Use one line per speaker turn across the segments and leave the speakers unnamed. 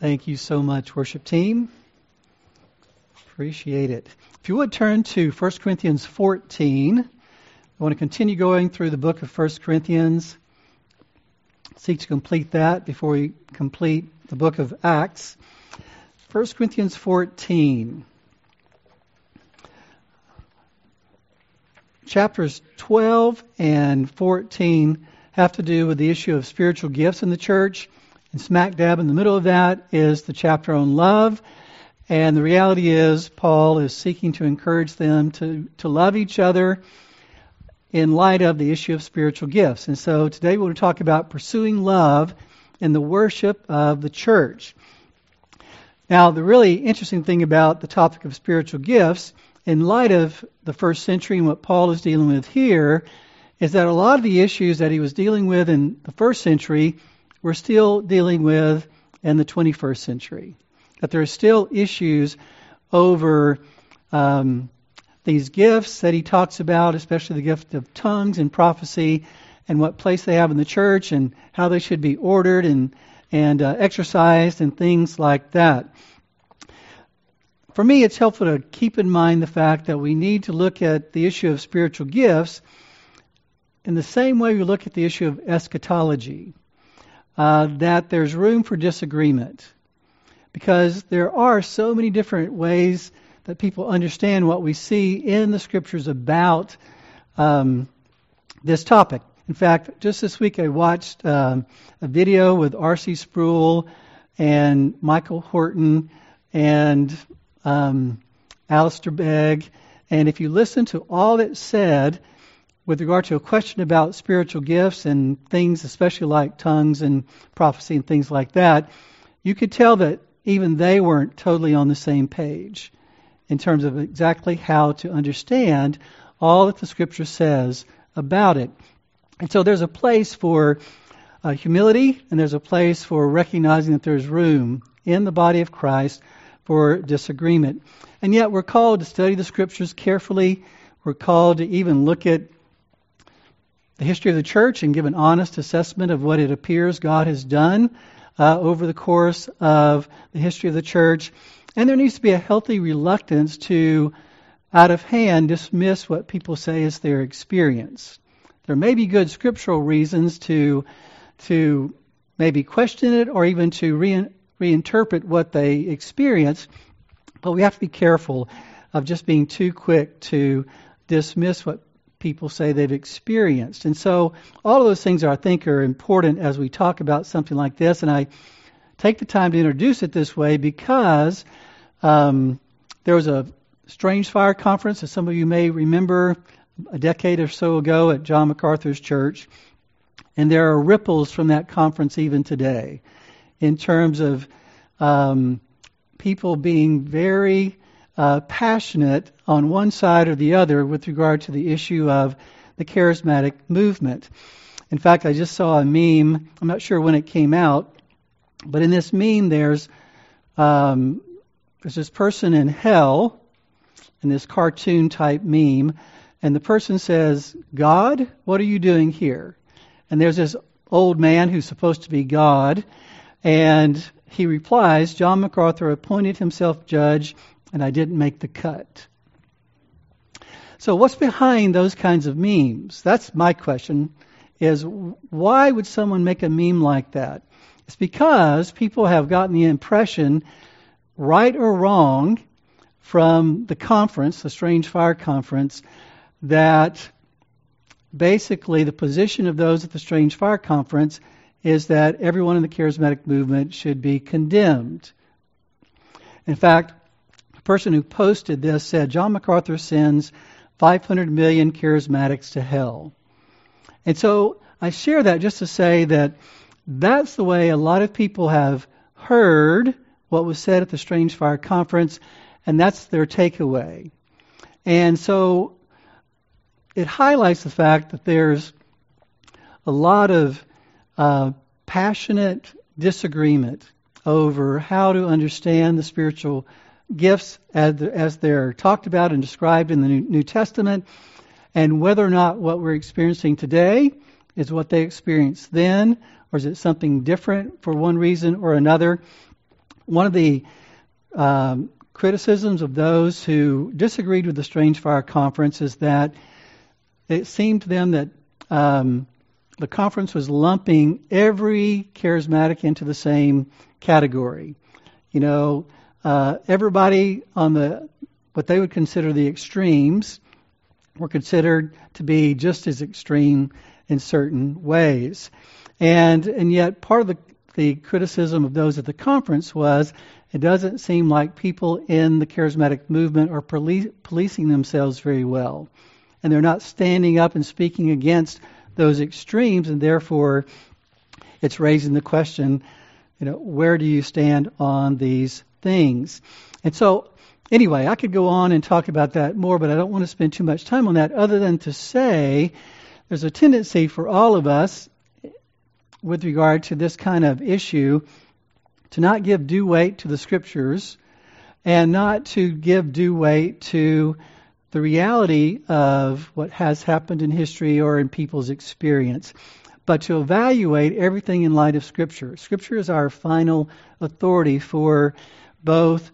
Thank you so much, worship team. Appreciate it. If you would turn to 1 Corinthians 14, I want to continue going through the book of 1 Corinthians, seek to complete that before we complete the book of Acts. 1 Corinthians 14. Chapters 12 and 14 have to do with the issue of spiritual gifts in the church. And smack dab in the middle of that is the chapter on love. And the reality is, Paul is seeking to encourage them to, to love each other in light of the issue of spiritual gifts. And so today we're going to talk about pursuing love in the worship of the church. Now, the really interesting thing about the topic of spiritual gifts, in light of the first century and what Paul is dealing with here, is that a lot of the issues that he was dealing with in the first century we're still dealing with in the 21st century. That there are still issues over um, these gifts that he talks about, especially the gift of tongues and prophecy, and what place they have in the church, and how they should be ordered and and uh, exercised, and things like that. For me, it's helpful to keep in mind the fact that we need to look at the issue of spiritual gifts in the same way we look at the issue of eschatology uh, that there's room for disagreement because there are so many different ways that people understand what we see in the scriptures about um, this topic. In fact, just this week I watched um, a video with R.C. Sproul and Michael Horton and um, Alistair Begg. And if you listen to all that's said, with regard to a question about spiritual gifts and things, especially like tongues and prophecy and things like that, you could tell that even they weren't totally on the same page in terms of exactly how to understand all that the Scripture says about it. And so there's a place for uh, humility and there's a place for recognizing that there's room in the body of Christ for disagreement. And yet we're called to study the Scriptures carefully. We're called to even look at the history of the church and give an honest assessment of what it appears God has done uh, over the course of the history of the church. And there needs to be a healthy reluctance to, out of hand, dismiss what people say is their experience. There may be good scriptural reasons to, to maybe question it or even to re- reinterpret what they experience, but we have to be careful of just being too quick to dismiss what people say they've experienced. And so all of those things are, I think are important as we talk about something like this. And I take the time to introduce it this way because um, there was a Strange Fire conference, as some of you may remember, a decade or so ago at John MacArthur's church. And there are ripples from that conference even today in terms of um, people being very uh, passionate on one side or the other with regard to the issue of the charismatic movement. In fact, I just saw a meme. I'm not sure when it came out, but in this meme, there's um, there's this person in hell, in this cartoon type meme, and the person says, "God, what are you doing here?" And there's this old man who's supposed to be God, and he replies, John MacArthur appointed himself judge and I didn't make the cut. So what's behind those kinds of memes? That's my question is why would someone make a meme like that? It's because people have gotten the impression, right or wrong, from the conference, the Strange Fire Conference, that basically the position of those at the Strange Fire Conference is that everyone in the charismatic movement should be condemned. In fact, person who posted this said John MacArthur sends 500 million charismatics to hell. And so I share that just to say that that's the way a lot of people have heard what was said at the Strange Fire Conference, and that's their takeaway. And so it highlights the fact that there's a lot of uh, passionate disagreement over how to understand the spiritual gifts as, as they're talked about and described in the New Testament, and whether or not what we're experiencing today is what they experienced then, or is it something different for one reason or another. One of the um, criticisms of those who disagreed with the Strange Fire Conference is that it seemed to them that um, the conference was lumping every charismatic into the same category. You know, uh, everybody on the what they would consider the extremes were considered to be just as extreme in certain ways. And and yet part of the the criticism of those at the conference was it doesn't seem like people in the charismatic movement are police, policing themselves very well. And they're not standing up and speaking against those extremes, and therefore it's raising the question, you know, where do you stand on these things? And so, anyway, I could go on and talk about that more, but I don't want to spend too much time on that other than to say there's a tendency for all of us with regard to this kind of issue to not give due weight to the scriptures and not to give due weight to the reality of what has happened in history or in people's experience, but to evaluate everything in light of Scripture. Scripture is our final authority for both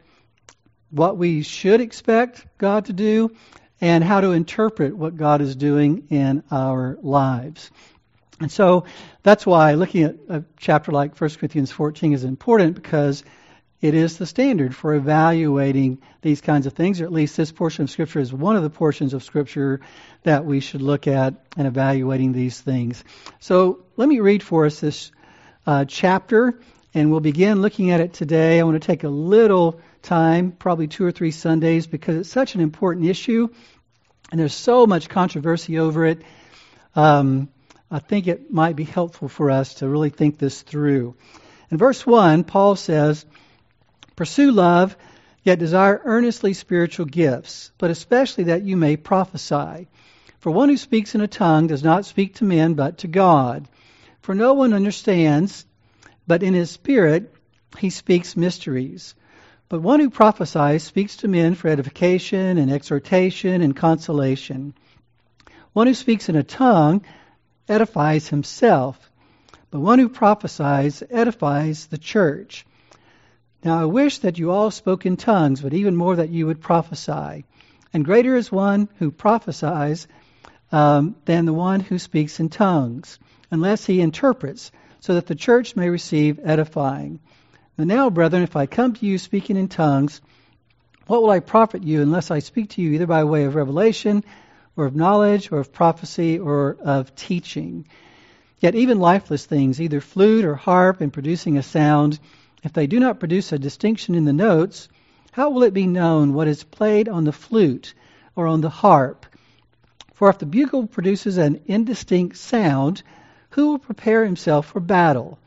what we should expect God to do and how to interpret what God is doing in our lives. And so that's why looking at a chapter like 1 Corinthians 14 is important because it is the standard for evaluating these kinds of things, or at least this portion of Scripture is one of the portions of Scripture that we should look at in evaluating these things. So let me read for us this uh, chapter, and we'll begin looking at it today. I want to take a little time, probably two or three Sundays, because it's such an important issue, and there's so much controversy over it. Um, I think it might be helpful for us to really think this through. In verse 1, Paul says, Pursue love, yet desire earnestly spiritual gifts, but especially that you may prophesy. For one who speaks in a tongue does not speak to men, but to God. For no one understands, but in his spirit he speaks mysteries. But one who prophesies speaks to men for edification and exhortation and consolation. One who speaks in a tongue edifies himself, but one who prophesies edifies the church. Now I wish that you all spoke in tongues, but even more that you would prophesy. And greater is one who prophesies um, than the one who speaks in tongues, unless he interprets, so that the church may receive edifying. And now, brethren, if I come to you speaking in tongues, what will I profit you unless I speak to you either by way of revelation, or of knowledge, or of prophecy, or of teaching? Yet even lifeless things, either flute or harp, in producing a sound, if they do not produce a distinction in the notes, how will it be known what is played on the flute or on the harp? For if the bugle produces an indistinct sound, who will prepare himself for battle?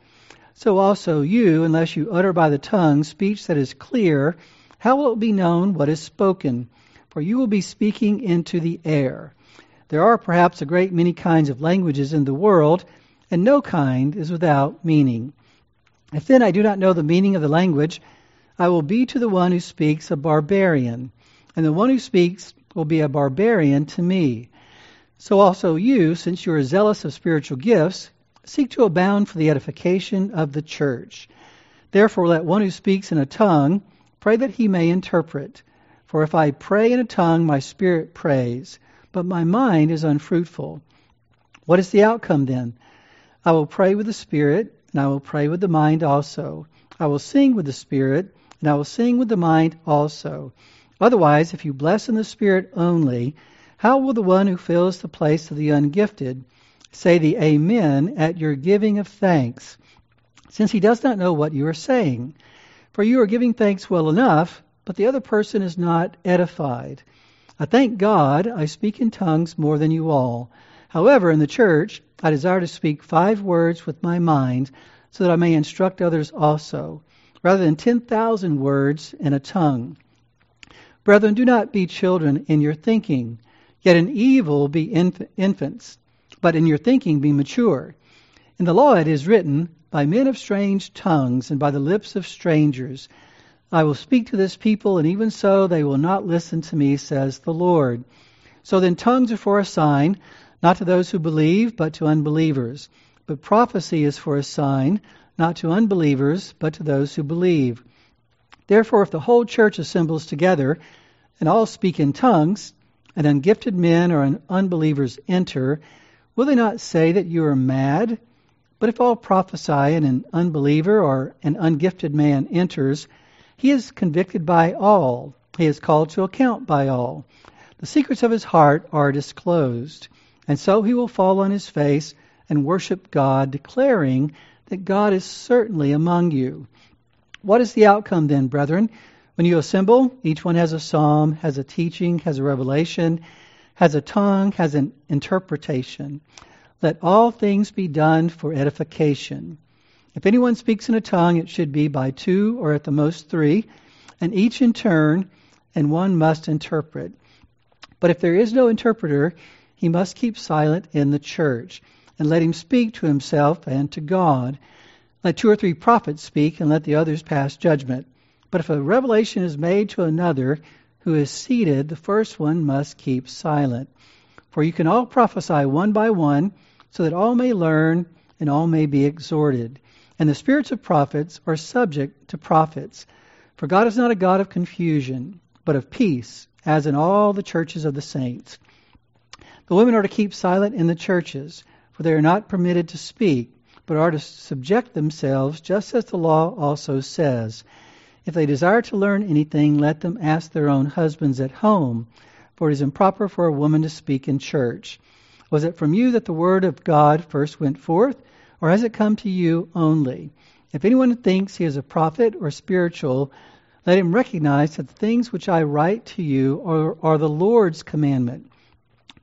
So also you, unless you utter by the tongue speech that is clear, how will it be known what is spoken? For you will be speaking into the air. There are perhaps a great many kinds of languages in the world, and no kind is without meaning. If then I do not know the meaning of the language, I will be to the one who speaks a barbarian, and the one who speaks will be a barbarian to me. So also you, since you are zealous of spiritual gifts, seek to abound for the edification of the church. Therefore, let one who speaks in a tongue pray that he may interpret. For if I pray in a tongue, my spirit prays, but my mind is unfruitful. What is the outcome then? I will pray with the spirit and I will pray with the mind also. I will sing with the Spirit, and I will sing with the mind also. Otherwise, if you bless in the Spirit only, how will the one who fills the place of the ungifted say the Amen at your giving of thanks, since he does not know what you are saying? For you are giving thanks well enough, but the other person is not edified. I thank God I speak in tongues more than you all. However, in the church, I desire to speak five words with my mind so that I may instruct others also, rather than 10,000 words in a tongue. Brethren, do not be children in your thinking, yet in evil be inf- infants, but in your thinking be mature. In the law it is written, By men of strange tongues and by the lips of strangers, I will speak to this people, and even so they will not listen to me, says the Lord. So then tongues are for a sign not to those who believe, but to unbelievers. But prophecy is for a sign, not to unbelievers, but to those who believe. Therefore, if the whole church assembles together and all speak in tongues, and ungifted men or an unbelievers enter, will they not say that you are mad? But if all prophesy and an unbeliever or an ungifted man enters, he is convicted by all. He is called to account by all. The secrets of his heart are disclosed. And so he will fall on his face and worship God, declaring that God is certainly among you. What is the outcome then, brethren? When you assemble, each one has a psalm, has a teaching, has a revelation, has a tongue, has an interpretation. Let all things be done for edification. If anyone speaks in a tongue, it should be by two or at the most three, and each in turn, and one must interpret. But if there is no interpreter, he must keep silent in the church, and let him speak to himself and to God. Let two or three prophets speak, and let the others pass judgment. But if a revelation is made to another who is seated, the first one must keep silent. For you can all prophesy one by one, so that all may learn and all may be exhorted. And the spirits of prophets are subject to prophets. For God is not a God of confusion, but of peace, as in all the churches of the saints. The women are to keep silent in the churches, for they are not permitted to speak, but are to subject themselves, just as the law also says. If they desire to learn anything, let them ask their own husbands at home, for it is improper for a woman to speak in church. Was it from you that the word of God first went forth, or has it come to you only? If anyone thinks he is a prophet or spiritual, let him recognize that the things which I write to you are, are the Lord's commandment.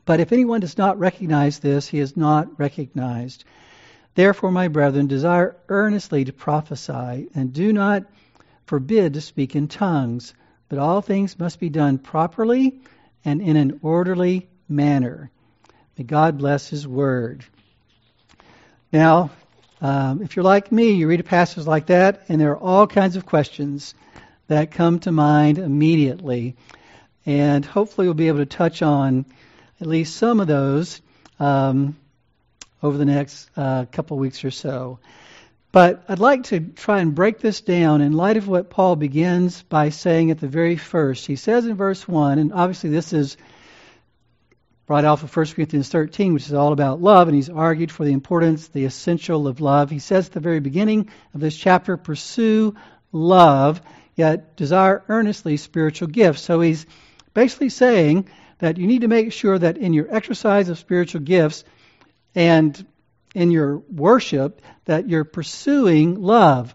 But if anyone does not recognize this, he is not recognized. Therefore, my brethren, desire earnestly to prophesy, and do not forbid to speak in tongues, but all things must be done properly and in an orderly manner. May God bless His Word. Now, um, if you're like me, you read a passage like that, and there are all kinds of questions that come to mind immediately. And hopefully, we'll be able to touch on at least some of those um, over the next uh, couple weeks or so. But I'd like to try and break this down in light of what Paul begins by saying at the very first. He says in verse 1, and obviously this is right off of 1 Corinthians 13, which is all about love, and he's argued for the importance, the essential of love. He says at the very beginning of this chapter, pursue love, yet desire earnestly spiritual gifts. So he's basically saying that you need to make sure that in your exercise of spiritual gifts and in your worship that you're pursuing love.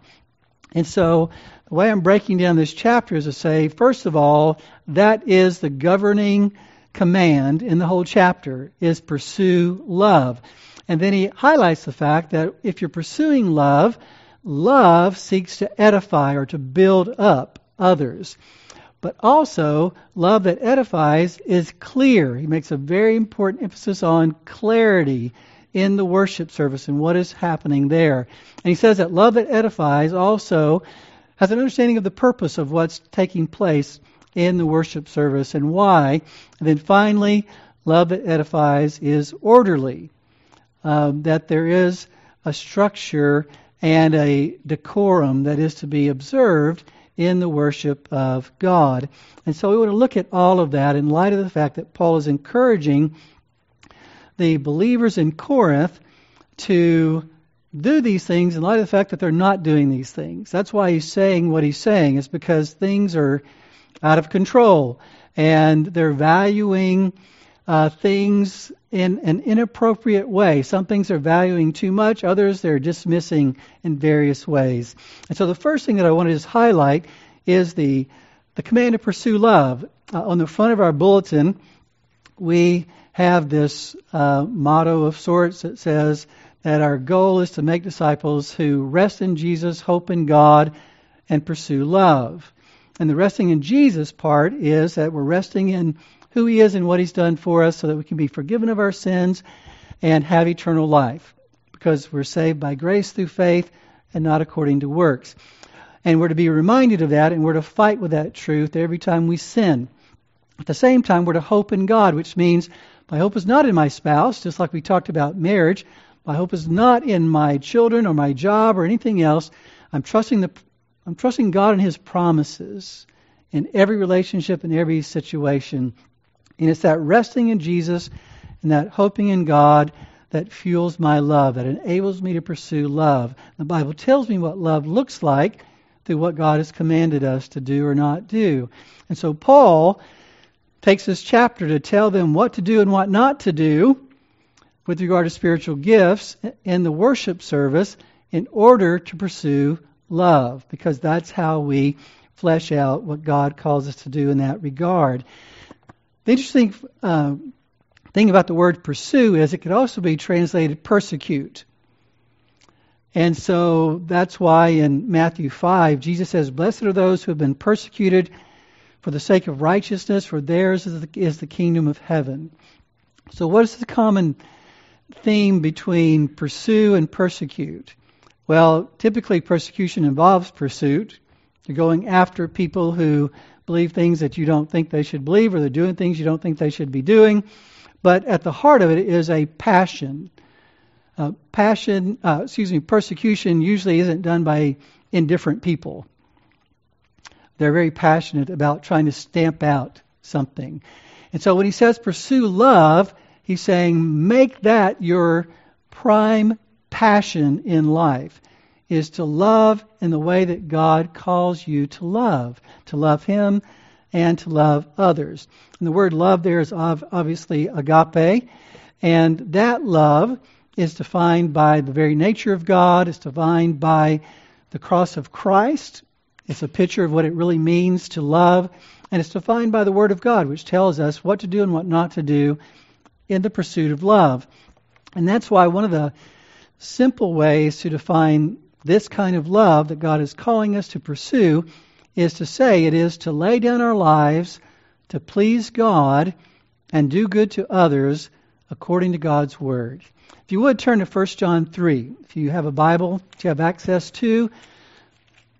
And so the way I'm breaking down this chapter is to say, first of all, that is the governing command in the whole chapter is pursue love. And then he highlights the fact that if you're pursuing love, love seeks to edify or to build up others. But also, love that edifies is clear. He makes a very important emphasis on clarity in the worship service and what is happening there. And he says that love that edifies also has an understanding of the purpose of what's taking place in the worship service and why. And then finally, love that edifies is orderly, um, that there is a structure and a decorum that is to be observed in the worship of God. And so we want to look at all of that in light of the fact that Paul is encouraging the believers in Corinth to do these things in light of the fact that they're not doing these things. That's why he's saying what he's saying, is because things are out of control and they're valuing uh, things in an inappropriate way. Some things they're valuing too much, others they're dismissing in various ways. And so the first thing that I want to just highlight is the, the command to pursue love. Uh, on the front of our bulletin, we have this uh, motto of sorts that says that our goal is to make disciples who rest in Jesus, hope in God, and pursue love. And the resting in Jesus part is that we're resting in who He is and what He's done for us so that we can be forgiven of our sins and have eternal life. Because we're saved by grace through faith and not according to works. And we're to be reminded of that and we're to fight with that truth every time we sin. At the same time, we're to hope in God, which means my hope is not in my spouse, just like we talked about marriage. My hope is not in my children or my job or anything else. I'm trusting the I'm trusting God and His promises in every relationship, and every situation. And it's that resting in Jesus and that hoping in God that fuels my love, that enables me to pursue love. The Bible tells me what love looks like through what God has commanded us to do or not do. And so Paul takes this chapter to tell them what to do and what not to do with regard to spiritual gifts in the worship service in order to pursue love, because that's how we flesh out what God calls us to do in that regard. The interesting uh, thing about the word pursue is it could also be translated persecute. And so that's why in Matthew 5, Jesus says, Blessed are those who have been persecuted for the sake of righteousness, for theirs is the, is the kingdom of heaven. So, what is the common theme between pursue and persecute? Well, typically persecution involves pursuit. You're going after people who believe things that you don't think they should believe, or they're doing things you don't think they should be doing. But at the heart of it is a passion. Uh, passion, uh, excuse me, persecution usually isn't done by indifferent people. They're very passionate about trying to stamp out something. And so when he says pursue love, he's saying make that your prime passion in life is to love in the way that God calls you to love, to love him and to love others. And the word love there is obviously agape, and that love is defined by the very nature of God, it's defined by the cross of Christ, it's a picture of what it really means to love, and it's defined by the Word of God, which tells us what to do and what not to do in the pursuit of love. And that's why one of the simple ways to define this kind of love that God is calling us to pursue is to say it is to lay down our lives to please God and do good to others according to God's Word. If you would turn to 1 John 3, if you have a Bible if you have access to,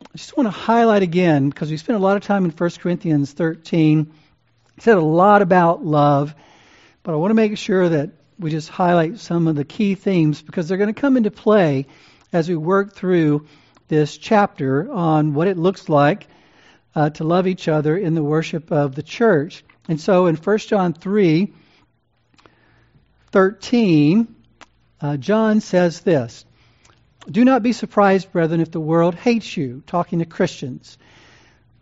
I just want to highlight again, because we spent a lot of time in 1 Corinthians 13. He said a lot about love, but I want to make sure that we just highlight some of the key themes because they're going to come into play as we work through this chapter on what it looks like uh, to love each other in the worship of the church. And so in 1 John 3 13, uh, John says this do not be surprised, brethren, if the world hates you, talking to Christians.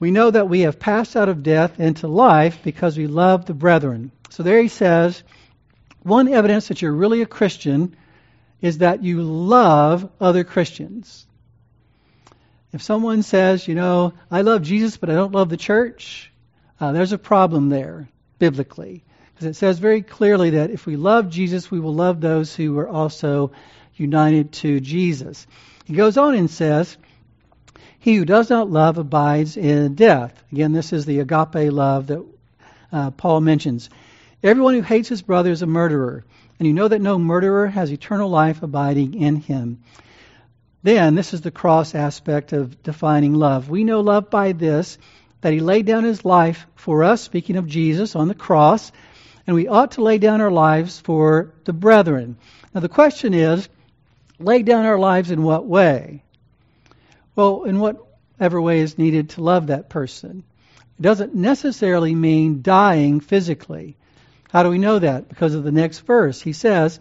We know that we have passed out of death into life because we love the brethren. So there he says, one evidence that you're really a Christian is that you love other Christians. If someone says, you know, I love Jesus, but I don't love the church, uh, there's a problem there, biblically. Because it says very clearly that if we love Jesus, we will love those who are also united to Jesus. He goes on and says, He who does not love abides in death. Again, this is the agape love that uh, Paul mentions. Everyone who hates his brother is a murderer, and you know that no murderer has eternal life abiding in him. Then, this is the cross aspect of defining love. We know love by this, that he laid down his life for us, speaking of Jesus on the cross, and we ought to lay down our lives for the brethren. Now, the question is, lay down our lives in what way? Well, in whatever way is needed to love that person. It doesn't necessarily mean dying physically. How do we know that? Because of the next verse. He says,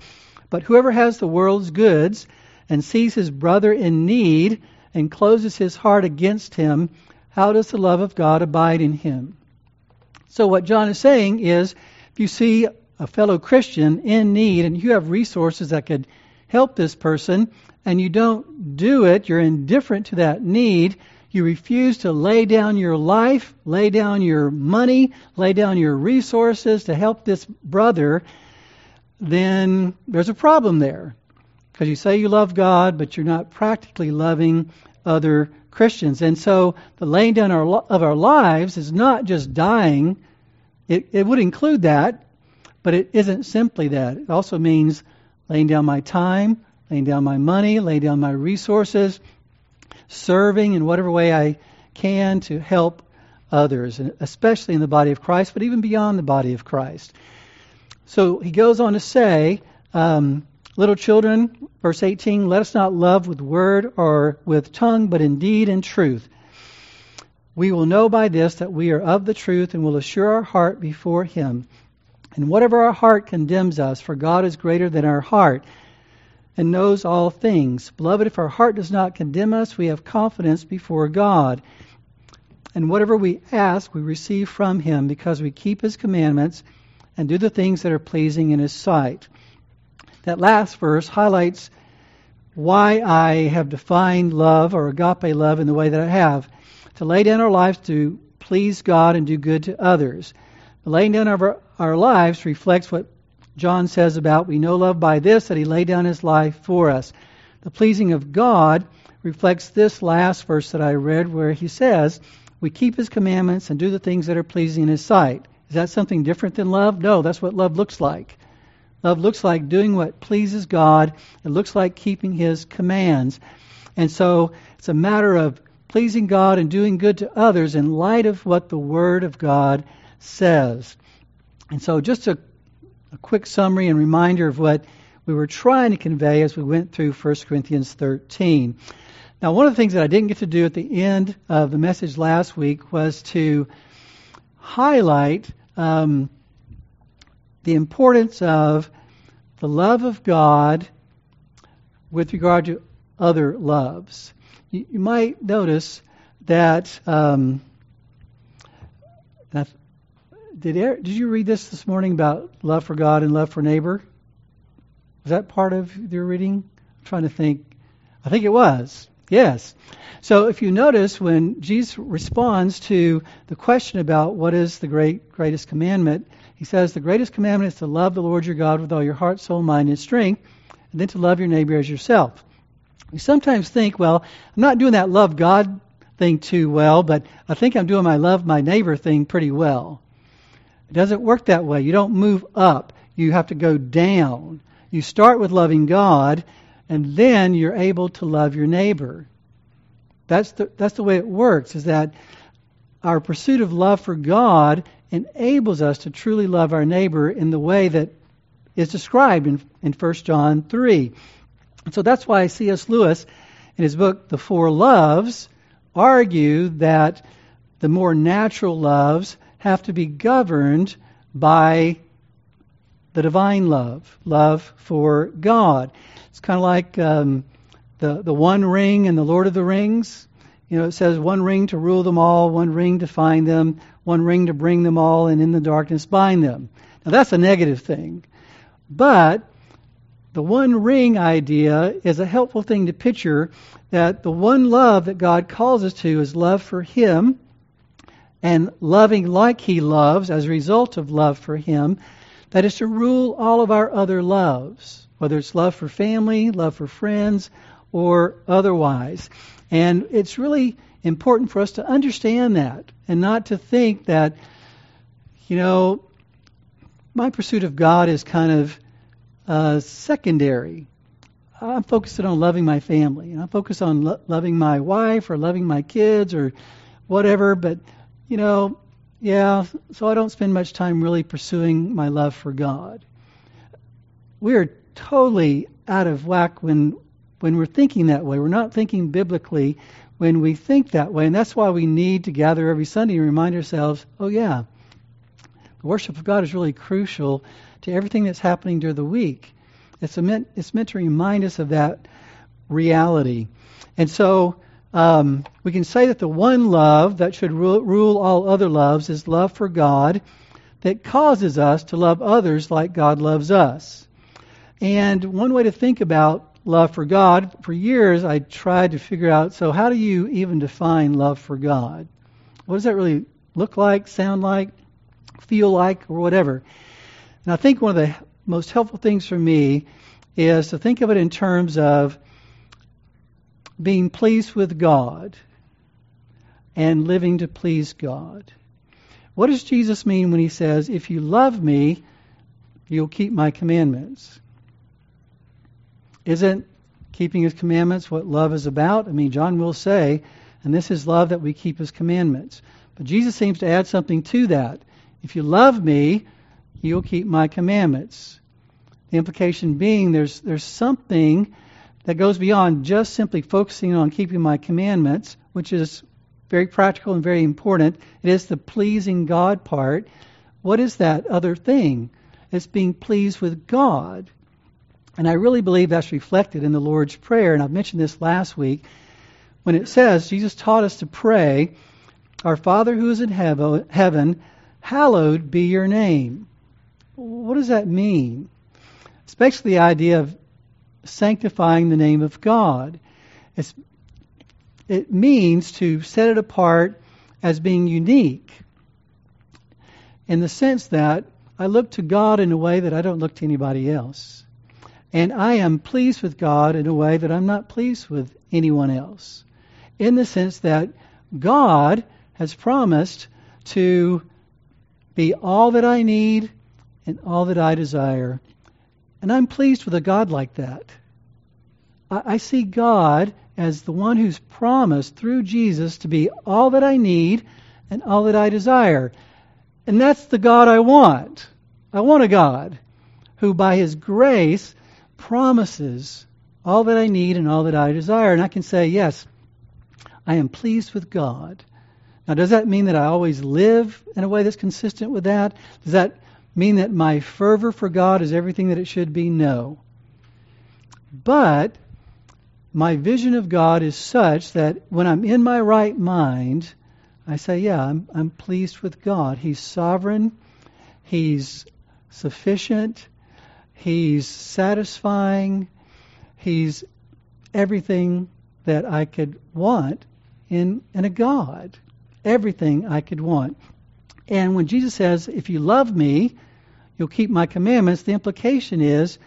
But whoever has the world's goods and sees his brother in need and closes his heart against him, how does the love of God abide in him? So, what John is saying is if you see a fellow Christian in need and you have resources that could help this person and you don't do it, you're indifferent to that need, you refuse to lay down your life, lay down your money, lay down your resources to help this brother, then there's a problem there. Because you say you love God, but you're not practically loving other Christians. And so the laying down of our lives is not just dying, it, it would include that, but it isn't simply that. It also means laying down my time, laying down my money, laying down my resources, serving in whatever way I can to help others, especially in the body of Christ, but even beyond the body of Christ. So he goes on to say, um, Little children, verse 18, let us not love with word or with tongue, but in deed and truth. We will know by this that we are of the truth and will assure our heart before Him. And whatever our heart condemns us, for God is greater than our heart and knows all things. Beloved, if our heart does not condemn us, we have confidence before God. And whatever we ask, we receive from Him because we keep His commandments and do the things that are pleasing in His sight. That last verse highlights why I have defined love or agape love in the way that I have to lay down our lives to please God and do good to others. The laying down of our, our lives reflects what John says about we know love by this, that he laid down his life for us. The pleasing of God reflects this last verse that I read where he says, we keep his commandments and do the things that are pleasing in his sight. Is that something different than love? No, that's what love looks like. Love looks like doing what pleases God. It looks like keeping his commands. And so it's a matter of pleasing God and doing good to others in light of what the Word of God says. And so, just a, a quick summary and reminder of what we were trying to convey as we went through 1 Corinthians 13. Now, one of the things that I didn't get to do at the end of the message last week was to highlight um, the importance of the love of God with regard to other loves you, you might notice that. Um, that did did you read this this morning about love for God and love for neighbor? Was that part of your reading? I'm trying to think. I think it was. Yes. So if you notice when Jesus responds to the question about what is the great greatest commandment, he says the greatest commandment is to love the Lord your God with all your heart, soul, mind, and strength, and then to love your neighbor as yourself. We sometimes think, well, I'm not doing that love God thing too well, but I think I'm doing my love my neighbor thing pretty well. It doesn't work that way. You don't move up, you have to go down. You start with loving God, and then you're able to love your neighbor. That's the, that's the way it works, is that our pursuit of love for God enables us to truly love our neighbor in the way that is described in, in 1 John 3. And so that's why C.S. Lewis, in his book, The Four Loves, argue that the more natural loves have to be governed by the divine love, love for God. It's kind of like um, the the One Ring in the Lord of the Rings. You know, it says one ring to rule them all, one ring to find them, one ring to bring them all, and in the darkness bind them. Now that's a negative thing, but the one ring idea is a helpful thing to picture that the one love that God calls us to is love for Him and loving like He loves as a result of love for Him. That is to rule all of our other loves, whether it's love for family, love for friends, or otherwise. And it's really important for us to understand that and not to think that, you know, my pursuit of God is kind of uh, secondary. I'm focused on loving my family. I'm focused on lo- loving my wife or loving my kids or whatever. But, you know, yeah, so I don't spend much time really pursuing my love for God. We are totally out of whack when when we're thinking that way. We're not thinking biblically when we think that way, and that's why we need to gather every Sunday and remind ourselves, oh yeah, the worship of God is really crucial to everything that's happening during the week. It's meant, it's meant to remind us of that reality. And so um, we can say that the one love that should rule, rule all other loves is love for God that causes us to love others like God loves us. And one way to think about love for God, for years I tried to figure out so, how do you even define love for God? What does that really look like, sound like, feel like, or whatever? And I think one of the most helpful things for me is to think of it in terms of being pleased with God and living to please God. What does Jesus mean when he says, If you love me, you'll keep my commandments? Isn't keeping his commandments what love is about? I mean, John will say, and this is love that we keep his commandments. But Jesus seems to add something to that. If you love me, you'll keep my commandments. The implication being there's there's something that goes beyond just simply focusing on keeping my commandments, which is very practical and very important. It is the pleasing God part. What is that other thing? It's being pleased with God. And I really believe that's reflected in the Lord's Prayer. And I've mentioned this last week when it says, Jesus taught us to pray, Our Father who is in heaven, hallowed be your name. What does that mean? Especially the idea of sanctifying the name of God. It's, it means to set it apart as being unique in the sense that I look to God in a way that I don't look to anybody else. And I am pleased with God in a way that I'm not pleased with anyone else. In the sense that God has promised to be all that I need and all that I desire. And I'm pleased with a God like that. I, I see God as the one who's promised through Jesus to be all that I need and all that I desire. And that's the God I want. I want a God who, by his grace, promises all that I need and all that I desire. And I can say, yes, I am pleased with God. Now, does that mean that I always live in a way that's consistent with that? Does that mean that my fervor for God is everything that it should be? No. But my vision of God is such that when I'm in my right mind, I say, yeah, I'm, I'm pleased with God. He's sovereign, He's sufficient, He's satisfying. He's everything that I could want in, in a God. Everything I could want. And when Jesus says, If you love me, you'll keep my commandments, the implication is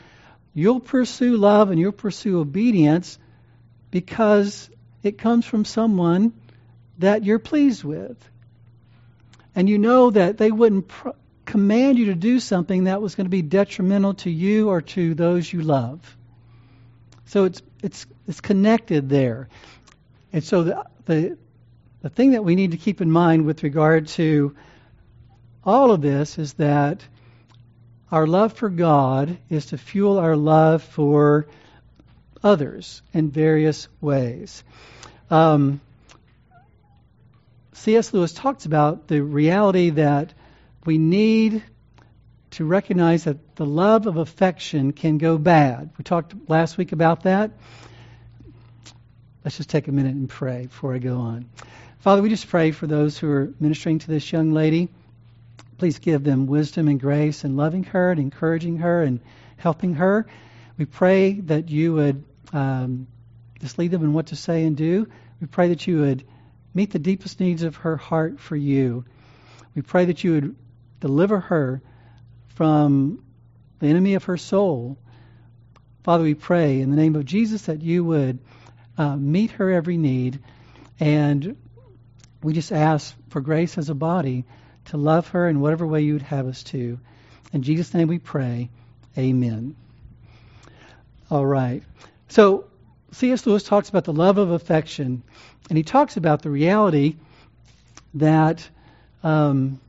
you'll pursue love and you'll pursue obedience because it comes from someone that you're pleased with. And you know that they wouldn't pr- command you to do something that was going to be detrimental to you or to those you love. So it's it's it's connected there. And so the the the thing that we need to keep in mind with regard to all of this is that our love for God is to fuel our love for others in various ways. Um, C.S. Lewis talks about the reality that we need to recognize that the love of affection can go bad. We talked last week about that. Let's just take a minute and pray before I go on. Father, we just pray for those who are ministering to this young lady. Please give them wisdom and grace and loving her and encouraging her and helping her. We pray that you would um, just lead them in what to say and do. We pray that you would meet the deepest needs of her heart for you. We pray that you would deliver her from the enemy of her soul. Father, we pray in the name of Jesus that you would uh, meet her every need. And we just ask for grace as a body to love her in whatever way you would have us to. In Jesus' name we pray. Amen. All right. So, C.S. Lewis talks about the love of affection, and he talks about the reality that um,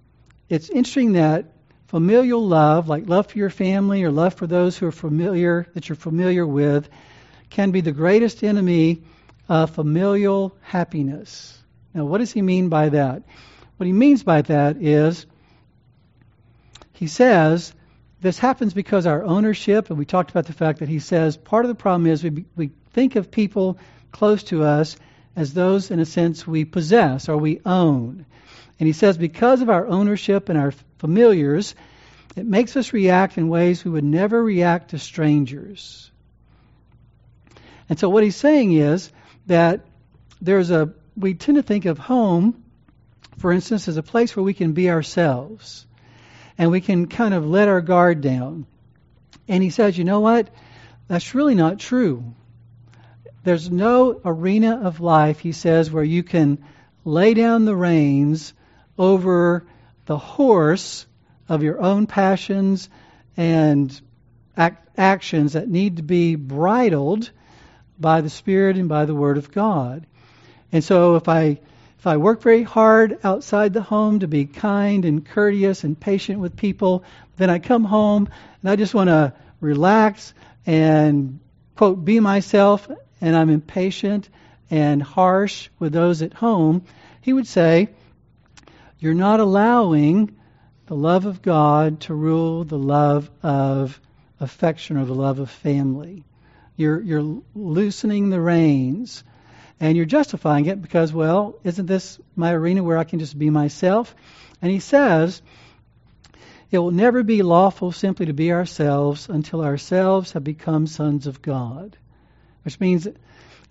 it's interesting that familial love, like love for your family or love for those who are familiar, that you're familiar with, can be the greatest enemy of familial happiness. Now, what does he mean by that? What he means by that is he says this happens because our ownership, and we talked about the fact that he says part of the problem is we, we think of people close to us as those, in a sense, we possess or we own. And he says, because of our ownership and our familiars, it makes us react in ways we would never react to strangers. And so what he's saying is that there's a, we tend to think of home, for instance, as a place where we can be ourselves and we can kind of let our guard down. And he says, you know what? That's really not true. There's no arena of life, he says, where you can lay down the reins over the horse of your own passions and act, actions that need to be bridled by the Spirit and by the Word of God. And so if I if I work very hard outside the home to be kind and courteous and patient with people, then I come home and I just want to relax and quote be myself and I'm impatient and harsh with those at home he would say, You're not allowing the love of God to rule the love of affection or the love of family. You're, you're loosening the reins. And you're justifying it because, well, isn't this my arena where I can just be myself? And he says, it will never be lawful simply to be ourselves until ourselves have become sons of God. Which means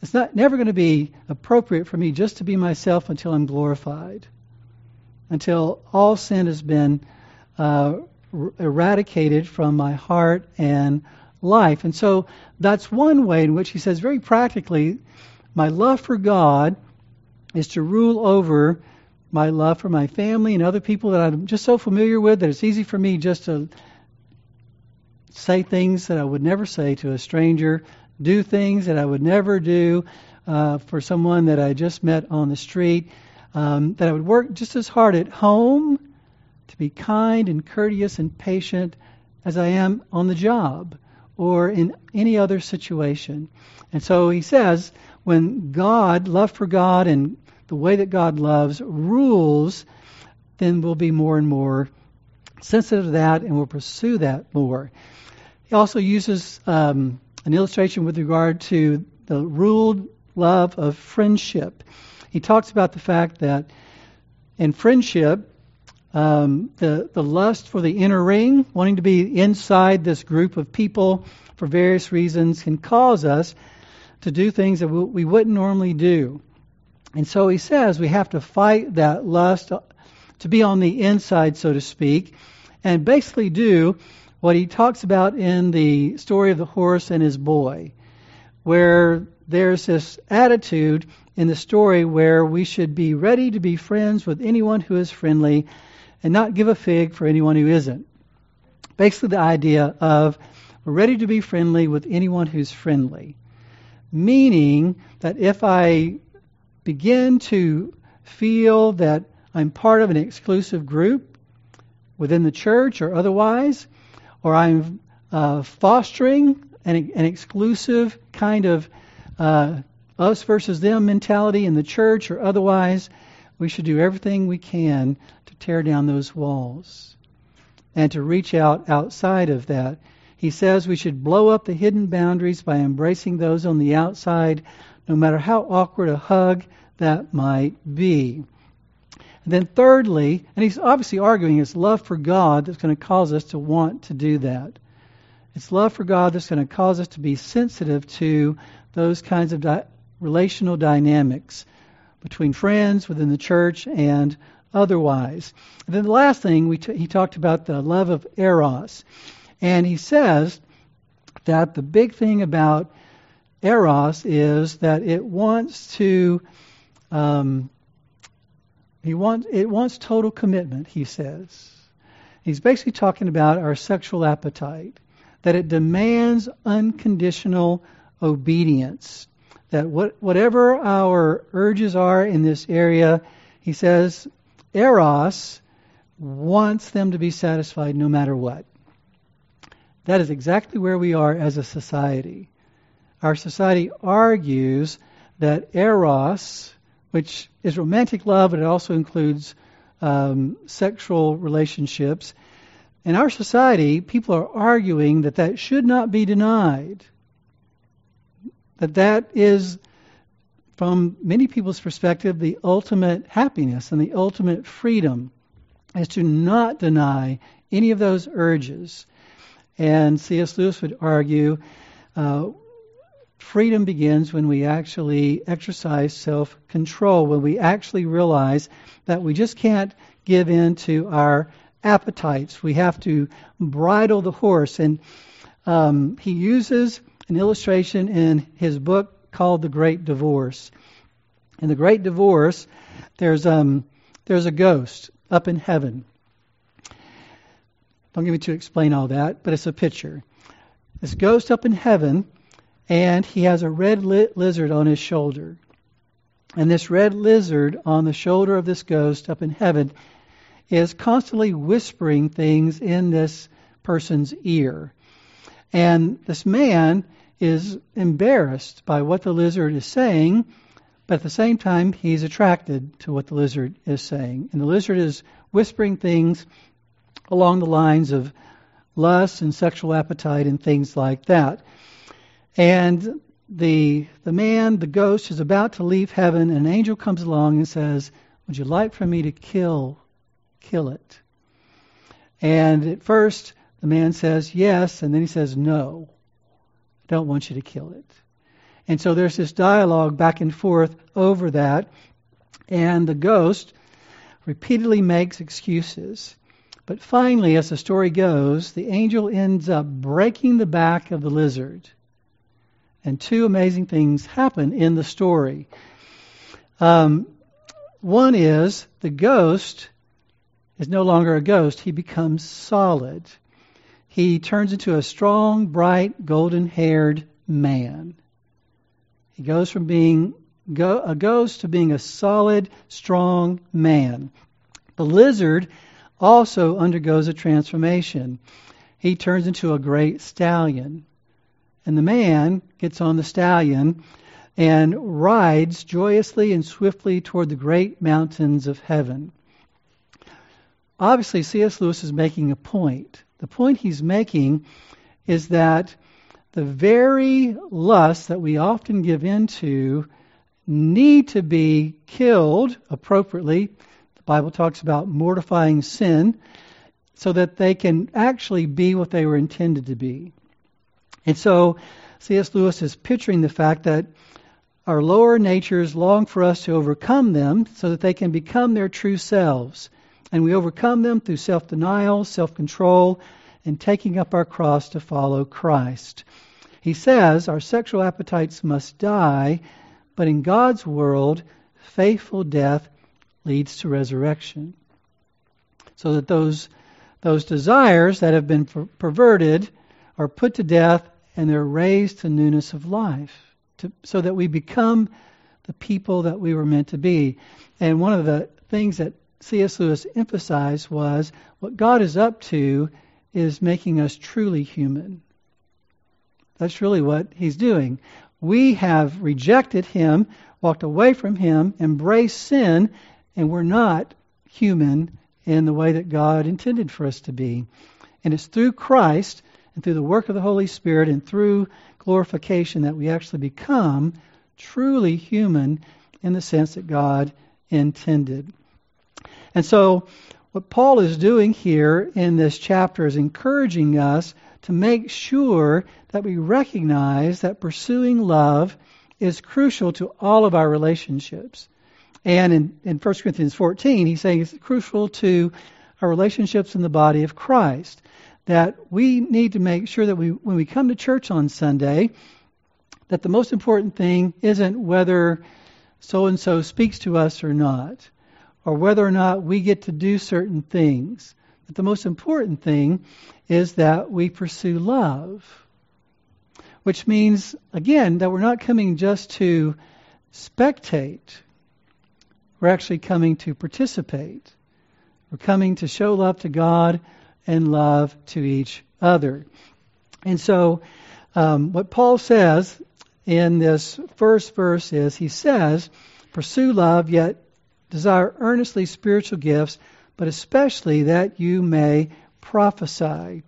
it's not never going to be appropriate for me just to be myself until I'm glorified, until all sin has been uh, eradicated from my heart and life. And so that's one way in which he says very practically, my love for God is to rule over my love for my family and other people that I'm just so familiar with that it's easy for me just to say things that I would never say to a stranger, do things that I would never do uh, for someone that I just met on the street, um, that I would work just as hard at home to be kind and courteous and patient as I am on the job or in any other situation. And so he says, when God, love for God and the way that God loves rules, then we'll be more and more sensitive to that and we'll pursue that more. He also uses um, an illustration with regard to the ruled love of friendship. He talks about the fact that in friendship, um, the, the lust for the inner ring, wanting to be inside this group of people for various reasons, can cause us to do things that we, wouldn't normally do. And so he says we have to fight that lust to be on the inside, so to speak, and basically do what he talks about in the story of the horse and his boy, where there's this attitude in the story where we should be ready to be friends with anyone who is friendly and not give a fig for anyone who isn't. Basically, the idea of we're ready to be friendly with anyone who's friendly. Meaning that if I begin to feel that I'm part of an exclusive group within the church or otherwise, or I'm uh, fostering an, an, exclusive kind of uh, us versus them mentality in the church or otherwise, we should do everything we can to tear down those walls and to reach out outside of that. He says we should blow up the hidden boundaries by embracing those on the outside no matter how awkward a hug that might be. And then, thirdly, and he's obviously arguing it's love for God that's going to cause us to want to do that. It's love for God that's going to cause us to be sensitive to those kinds of di- relational dynamics between friends, within the church, and otherwise. And then the last thing, t- he talked about the love of Eros. And he says that the big thing about eros is that it wants to um, he wants it wants total commitment he says. He's basically talking about our sexual appetite that it demands unconditional obedience that what, whatever our urges are in this area he says eros wants them to be satisfied no matter what that is exactly where we are as a society our society argues that eros, which is romantic love, but it also includes um, sexual relationships. In our society, people are arguing that that should not be denied. That that is, from many people's perspective, the ultimate happiness and the ultimate freedom is to not deny any of those urges. And C.S. Lewis would argue uh, Freedom begins when we actually exercise self control, when we actually realize that we just can't give in to our appetites. We have to bridle the horse. And um, he uses an illustration in his book called The Great Divorce. In The Great Divorce, there's, um, there's a ghost up in heaven. Don't get me to explain all that, but it's a picture. This ghost up in heaven and he has a red lit lizard on his shoulder. And this red lizard on the shoulder of this ghost up in heaven is constantly whispering things in this person's ear. And this man is embarrassed by what the lizard is saying, but at the same time, he's attracted to what the lizard is saying. And the lizard is whispering things along the lines of lust and sexual appetite and things like that. And the the man, the ghost, is about to leave heaven, and an angel comes along and says, Would you like for me to kill kill it? And at first the man says yes, and then he says, No, I don't want you to kill it. And so there's this dialogue back and forth over that, and the ghost repeatedly makes excuses. But finally, as the story goes, the angel ends up breaking the back of the lizard. And two amazing things happen in the story. Um, one is the ghost is no longer a ghost, he becomes solid. He turns into a strong, bright, golden haired man. He goes from being go, a ghost to being a solid, strong man. The lizard also undergoes a transformation. He turns into a great stallion. And the man gets on the stallion and rides joyously and swiftly toward the great mountains of heaven. Obviously, C.S. Lewis is making a point. The point he's making is that the very lusts that we often give into need to be killed appropriately. The Bible talks about mortifying sin so that they can actually be what they were intended to be. And so C.S. Lewis is picturing the fact that our lower natures long for us to overcome them so that they can become their true selves. And we overcome them through self denial, self control, and taking up our cross to follow Christ. He says our sexual appetites must die, but in God's world, faithful death leads to resurrection. So that those, those desires that have been per- perverted are put to death and they're raised to newness of life, to, so that we become the people that we were meant to be. And one of the things that C.S. Lewis emphasized was what God is up to is making us truly human. That's really what he's doing. We have rejected him, walked away from him, embraced sin, and we're not human in the way that God intended for us to be. And it's through Christ and through the work of the Holy Spirit and through glorification that we actually become truly human in the sense that God intended. And so what Paul is doing here in this chapter is encouraging us to make sure that we recognize that pursuing love is crucial to all of our relationships. And in, in 1 Corinthians 14, he's saying it's crucial to our relationships in the body of Christ. That we need to make sure that we, when we come to church on Sunday, that the most important thing isn't whether so and so speaks to us or not or whether or not we get to do certain things. But the most important thing is that we pursue love, which means, again, that we're not coming just to spectate, we're actually coming to participate. We're coming to show love to God and love to each other. And so, um, what Paul says in this first verse is he says, Pursue love, yet desire earnestly spiritual gifts, but especially that you may prophesy.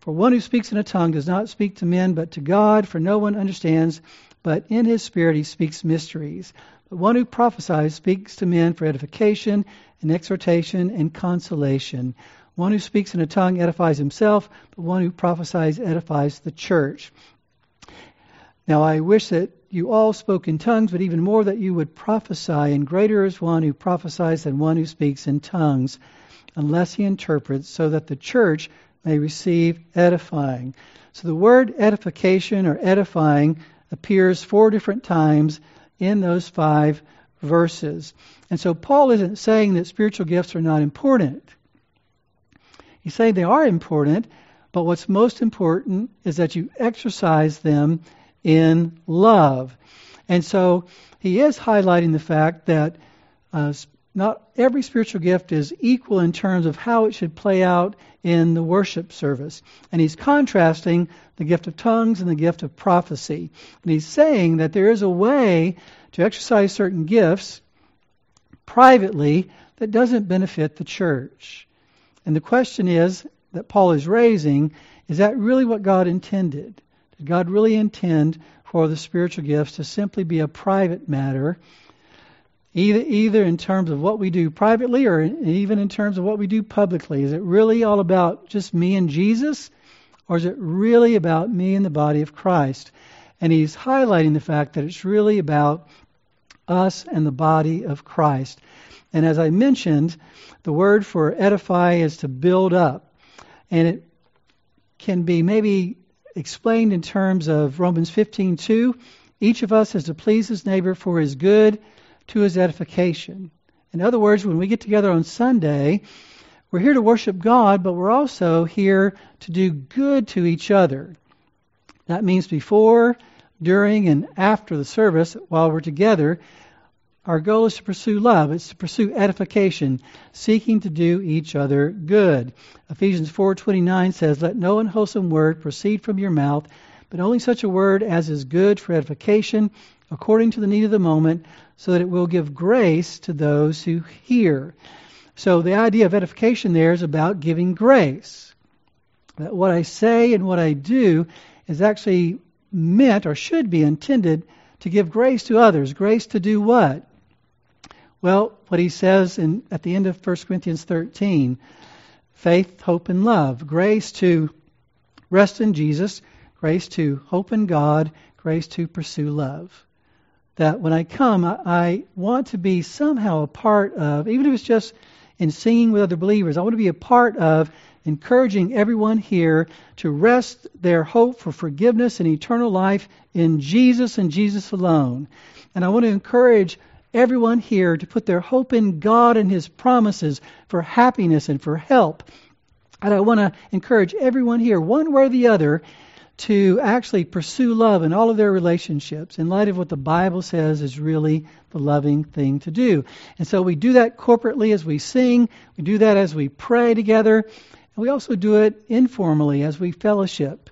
For one who speaks in a tongue does not speak to men, but to God, for no one understands, but in his spirit he speaks mysteries. But one who prophesies speaks to men for edification and exhortation and consolation. One who speaks in a tongue edifies himself, but one who prophesies edifies the church. Now I wish that you all spoke in tongues, but even more that you would prophesy, and greater is one who prophesies than one who speaks in tongues, unless he interprets, so that the church may receive edifying. So the word edification or edifying appears four different times in those five verses. And so Paul isn't saying that spiritual gifts are not important. He's saying they are important, but what's most important is that you exercise them in love. And so he is highlighting the fact that uh, not every spiritual gift is equal in terms of how it should play out in the worship service. And he's contrasting the gift of tongues and the gift of prophecy. And he's saying that there is a way to exercise certain gifts privately that doesn't benefit the church. And the question is that Paul is raising is that really what God intended? Did God really intend for the spiritual gifts to simply be a private matter either, either in terms of what we do privately or even in terms of what we do publicly. Is it really all about just me and Jesus, or is it really about me and the body of Christ? And he's highlighting the fact that it's really about us and the body of Christ. And as I mentioned, the word for edify is to build up. And it can be maybe explained in terms of Romans 15:2. Each of us has to please his neighbor for his good to his edification. In other words, when we get together on Sunday, we're here to worship God, but we're also here to do good to each other. That means before, during, and after the service, while we're together, our goal is to pursue love. It's to pursue edification, seeking to do each other good. Ephesians 4:29 says, "Let no unwholesome word proceed from your mouth, but only such a word as is good for edification, according to the need of the moment, so that it will give grace to those who hear. So the idea of edification there is about giving grace. That what I say and what I do is actually meant or should be intended to give grace to others. Grace to do what? Well, what he says in, at the end of 1 Corinthians 13 faith, hope, and love. Grace to rest in Jesus, grace to hope in God, grace to pursue love that when I come, I, I want to be somehow a part of, even if it's just in singing with other believers, I want to be a part of encouraging everyone here to rest their hope for forgiveness and eternal life in Jesus and Jesus alone. And I want to encourage everyone here to put their hope in God and His promises for happiness and for help. And I want to encourage everyone here, one way or the other, to actually pursue love in all of their relationships in light of what the Bible says is really the loving thing to do. And so we do that corporately as we sing, we do that as we pray together, and we also do it informally as we fellowship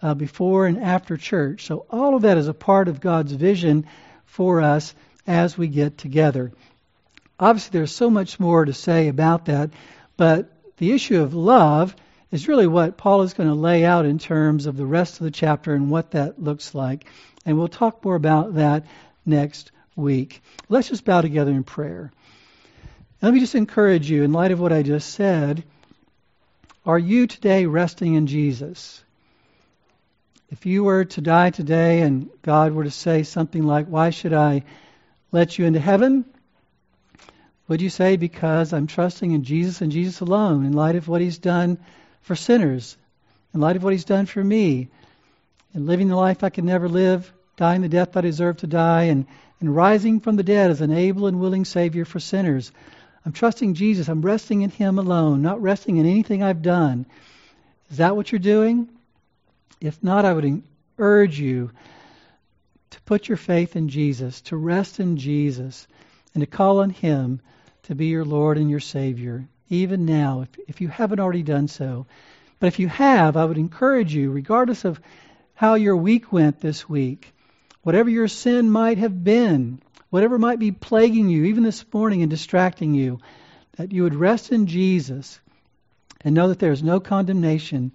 uh, before and after church. So all of that is a part of God's vision for us as we get together. Obviously, there's so much more to say about that, but the issue of love is really what Paul is going to lay out in terms of the rest of the chapter and what that looks like. And we'll talk more about that next week. Let's just bow together in prayer. let me just encourage you, in light of what I just said, are you today resting in Jesus? If you were to die today and God were to say something like, Why should I let you into heaven? Would you say, Because I'm trusting in Jesus and Jesus alone, in light of what He's done for sinners in light of what He's done for me, and living the life I could never live, dying the death I deserve to die, and, and rising from the dead as an able and willing Savior for sinners. I'm trusting Jesus. I'm resting in Him alone, not resting in anything I've done. Is that what you're doing? If not, I would urge you to put your faith in Jesus, to rest in Jesus, and to call on Him to be your Lord and your Savior even now, if, if you haven't already done so. But if you have, I would encourage you, regardless of how your week went this week, whatever your sin might have been, whatever might be plaguing you, even this morning and distracting you, that you would rest in Jesus and know that there is no condemnation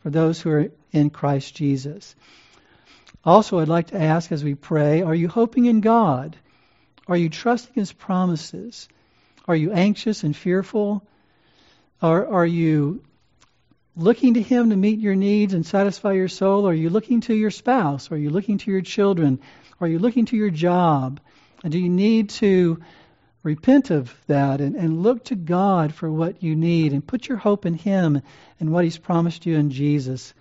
for those who are in Christ Jesus. Also, I'd like to ask as we pray are you hoping in God? Are you trusting His promises? Are you anxious and fearful? Are, are you looking to Him to meet your needs and satisfy your soul? Are you looking to your spouse? Are you looking to your children? Are you looking to your job? And do you need to repent of that and, and look to God for what you need and put your hope in Him and what He's promised you in Jesus?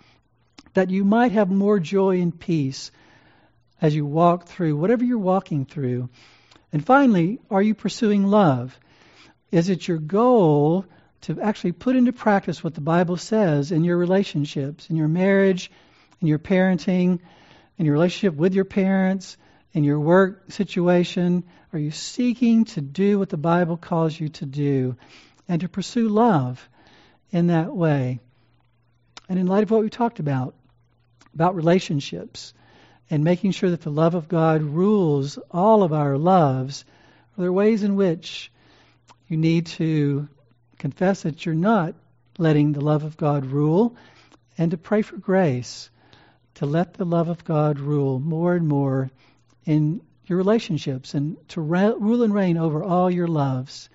That you might have more joy and peace as you walk through whatever you're walking through. And finally, are you pursuing love? Is it your goal to actually put into practice what the Bible says in your relationships, in your marriage, in your parenting, in your relationship with your parents, in your work situation? Are you seeking to do what the Bible calls you to do and to pursue love in that way? And in light of what we talked about, about relationships and making sure that the love of God rules all of our loves, are there ways in which you need to confess that you're not letting the love of God rule and to pray for grace to let the love of God rule more and more in your relationships and to rule and reign over all your loves.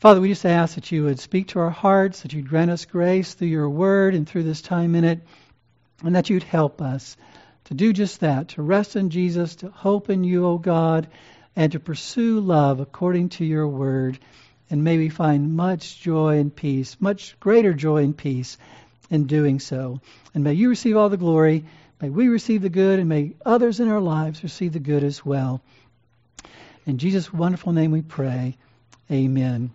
Father, we just ask that you would speak to our hearts, that you'd grant us grace through your word and through this time in it, and that you'd help us to do just that, to rest in Jesus, to hope in you, O God, and to pursue love according to your word. And may we find much joy and peace, much greater joy and peace in doing so. And may you receive all the glory. May we receive the good, and may others in our lives receive the good as well. In Jesus' wonderful name we pray. Amen.